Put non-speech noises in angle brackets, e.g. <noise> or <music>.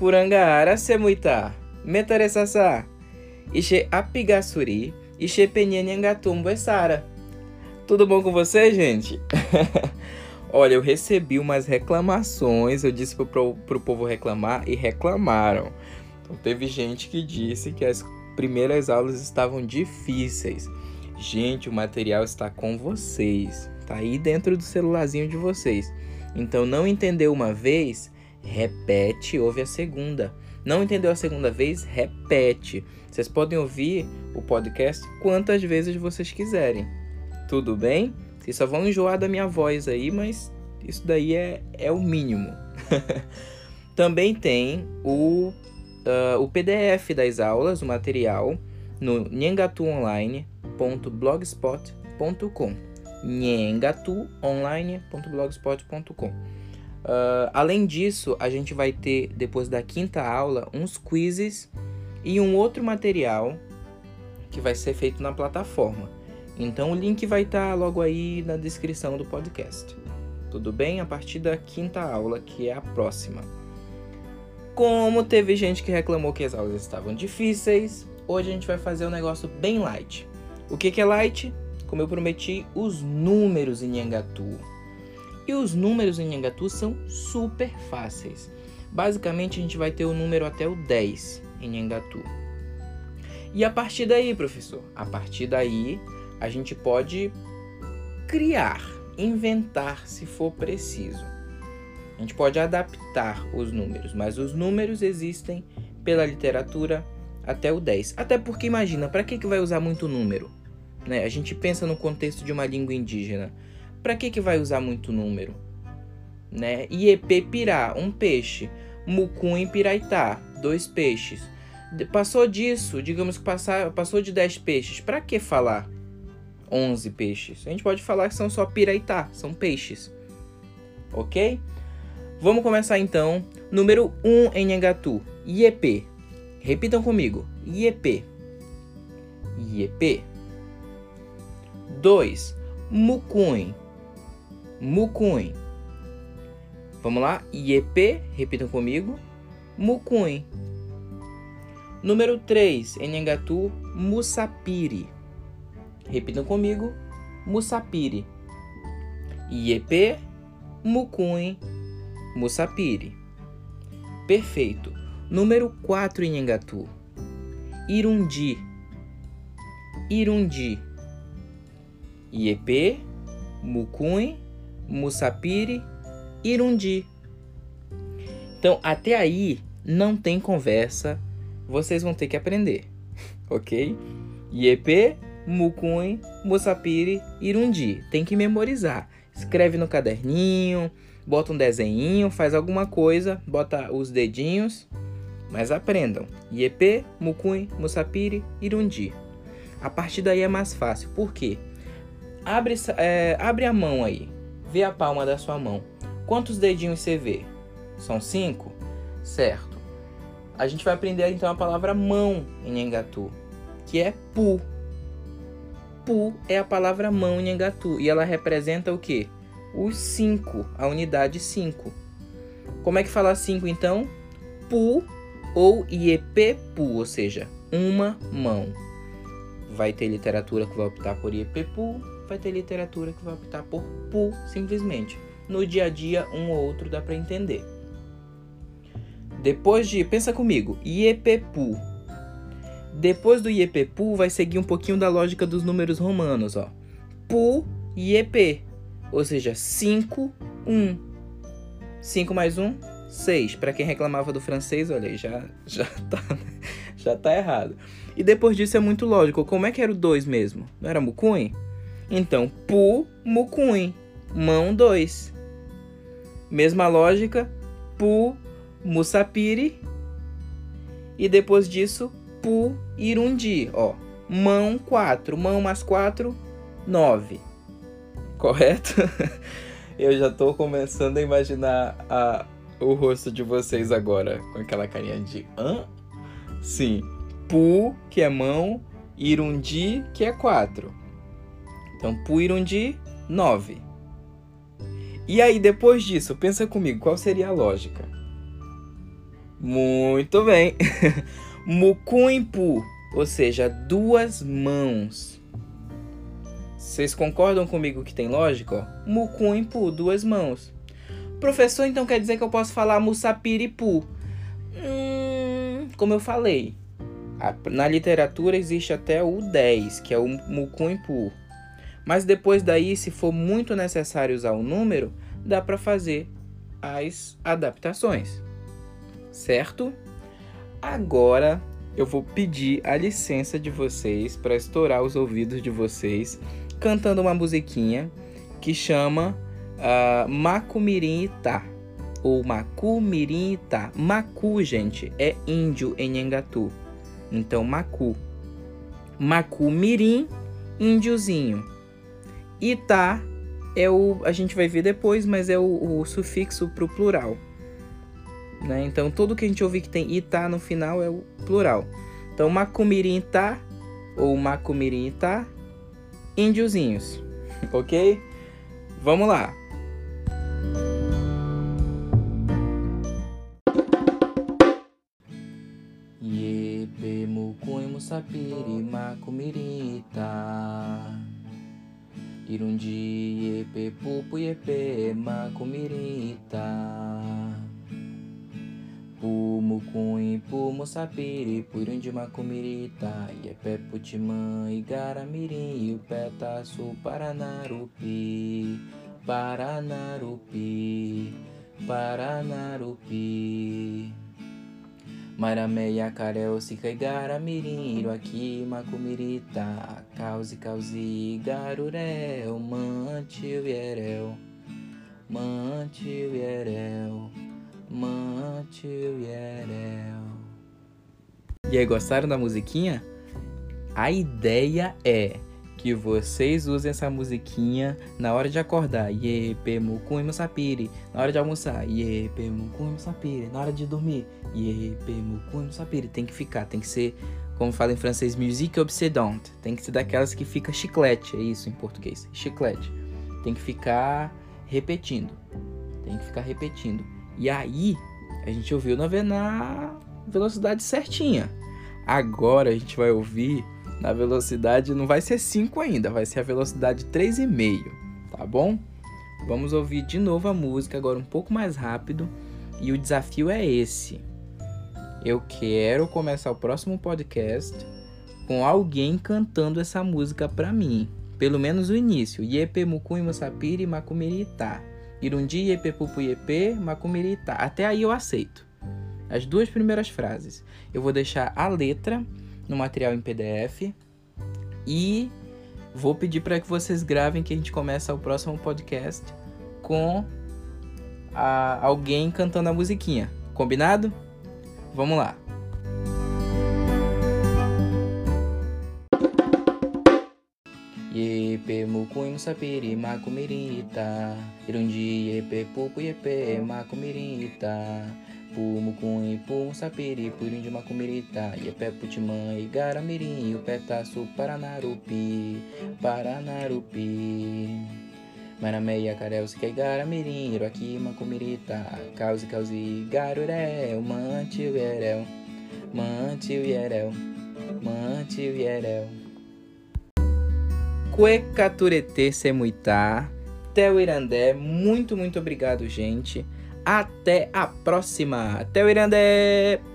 Purangara semuita, metaressassa, Ixe apigassuri, penhenhengatumbo é Sara. Tudo bom com você, gente? <laughs> Olha, eu recebi umas reclamações, eu disse pro, pro povo reclamar e reclamaram. Então, teve gente que disse que as primeiras aulas estavam difíceis. Gente, o material está com vocês, tá aí dentro do celularzinho de vocês. Então, não entendeu uma vez? Repete, ouve a segunda. Não entendeu a segunda vez? Repete. Vocês podem ouvir o podcast quantas vezes vocês quiserem. Tudo bem? Vocês só vão enjoar da minha voz aí, mas isso daí é, é o mínimo. <laughs> Também tem o, uh, o PDF das aulas, o material, no nhengatuonline.blogspot.com nhengatuonline.blogspot.com Uh, além disso, a gente vai ter, depois da quinta aula, uns quizzes e um outro material que vai ser feito na plataforma. Então o link vai estar tá logo aí na descrição do podcast. Tudo bem? A partir da quinta aula, que é a próxima. Como teve gente que reclamou que as aulas estavam difíceis, hoje a gente vai fazer um negócio bem light. O que, que é light? Como eu prometi, os números em Yangatu. E os números em Nhangatu são super fáceis. Basicamente, a gente vai ter o número até o 10 em Nhangatu. E a partir daí, professor? A partir daí, a gente pode criar, inventar se for preciso. A gente pode adaptar os números, mas os números existem pela literatura até o 10. Até porque imagina, para que, que vai usar muito número? Né? A gente pensa no contexto de uma língua indígena. Para que, que vai usar muito número? Né? Iepe pirá, um peixe. Mucum piraitá, dois peixes. Passou disso, digamos que passar, passou de 10 peixes. Para que falar 11 peixes? A gente pode falar que são só piraitá, são peixes. Ok? Vamos começar então. Número 1 em Nhangatu. Iepe. Repitam comigo. Iepe. Iepe. 2. Mucum. Mucum. Vamos lá? IEP, repitam comigo. Mucum. Número 3, Enhangatu, Musapiri. Repitam comigo. Musapiri. IEP, Mucum, Musapiri. Perfeito. Número 4 em Engatu. Irundi. Irundi. IEP, Mucum, Musapiri, Irundi. Então, até aí não tem conversa, vocês vão ter que aprender, <laughs> ok? Iepe, Mucum, Musapiri, Irundi. Tem que memorizar. Escreve no caderninho, bota um desenho, faz alguma coisa, bota os dedinhos, mas aprendam. Iepe, Mucum, Musapiri, Irundi. A partir daí é mais fácil. Por quê? Abre, é, abre a mão aí. Vê a palma da sua mão. Quantos dedinhos você vê? São cinco? Certo. A gente vai aprender então a palavra mão em Nhangatu, que é pu. Pu é a palavra mão em Nhangatu e ela representa o que? Os cinco, a unidade cinco. Como é que fala cinco então? Pu ou iepepu, ou seja, uma mão. Vai ter literatura que vai optar por iepepu, vai ter literatura que vai optar por pu simplesmente. No dia a dia, um ou outro dá para entender. Depois de, pensa comigo, iepepu. Depois do iepepu vai seguir um pouquinho da lógica dos números romanos, ó. Pu iep, ou seja, 5 1. 5 mais 1, 6. Para quem reclamava do francês, olha aí, já já tá <laughs> já tá errado. E depois disso é muito lógico. Como é que era o 2 mesmo? Não era mucunhe? Então, pu, mucum, mão 2. Mesma lógica, pu, musapiri. E depois disso, pu, irundi. Ó, mão 4. Mão mais 4, 9. Correto? <laughs> Eu já tô começando a imaginar a, o rosto de vocês agora com aquela carinha de hã? Sim. Pu, que é mão, irundi, que é 4. Então, Puirundi, 9. E aí, depois disso, pensa comigo, qual seria a lógica? Muito bem. <laughs> Mucuimpu, ou seja, duas mãos. Vocês concordam comigo que tem lógica? Mucuimpu, duas mãos. Professor, então quer dizer que eu posso falar Musapiripu? Hum, como eu falei, na literatura existe até o 10, que é o Mucuimpu. Mas depois daí, se for muito necessário usar o número, dá para fazer as adaptações. Certo? Agora eu vou pedir a licença de vocês para estourar os ouvidos de vocês cantando uma musiquinha que chama uh, ou Macumirim Itá. Macu, gente, é índio em Nhangatu. Então, Macu. Macumirim, índiozinho. Itá é o. A gente vai ver depois, mas é o, o sufixo para o plural. Né? Então, tudo que a gente ouvir que tem Itá no final é o plural. Então, Macumirim Itá ou Macumirim Itá, índiozinhos. <laughs> ok? Vamos lá. Yepe mucunho musapiri macumirita Irundi yepe pupu yepe macumirita pumo sapiri purundi macumirita Yepe putimã igaramirim Iupetaço paranarupi. Paranarupi. Paranarupi Marameia carel se caigara mirim aqui macumirita causi causi garurel mantiu ierel mantiu ierel mantiu ierel E aí, gostaram da musiquinha? A ideia é que vocês usem essa musiquinha na hora de acordar. Yepe mucunho sapiri. Na hora de almoçar. Yepe mucunho sapiri. Na hora de dormir. Yepe mucunho sapiri. Tem que ficar, tem que ser, como fala em francês, musique obsédante. Tem que ser daquelas que fica chiclete. É isso em português. Chiclete. Tem que ficar repetindo. Tem que ficar repetindo. E aí, a gente ouviu na velocidade certinha. Agora a gente vai ouvir na velocidade não vai ser 5 ainda, vai ser a velocidade 3,5, tá bom? Vamos ouvir de novo a música agora um pouco mais rápido e o desafio é esse. Eu quero começar o próximo podcast com alguém cantando essa música para mim, pelo menos o início. Yepe mucunho musapiri macumirita. Irundi yepe pupu yepe macumirita. Até aí eu aceito. As duas primeiras frases. Eu vou deixar a letra no material em PDF. E vou pedir para que vocês gravem que a gente começa o próximo podcast com a, alguém cantando a musiquinha. Combinado? Vamos lá. Yepe mucunho sapiri macumirita Irundi yepe pupu yepe macumirita Pumucum, Pum, Sapiri, Purim de Macumirita, Iepé, Putimã, Igaramirim, o Petaço, Paranarupi, Paranarupi. Marameia, Carel, Siqueigaramirim, Iroaqui, Macumirita, Causi, Causi, Garurel, Mantiu, Ierel, Mantiu, Ierel, Mantiu, Ierel. Cuecaturete, Semuitá, Teu Irandé, muito, muito obrigado, gente. Até a próxima. Até o Irandé!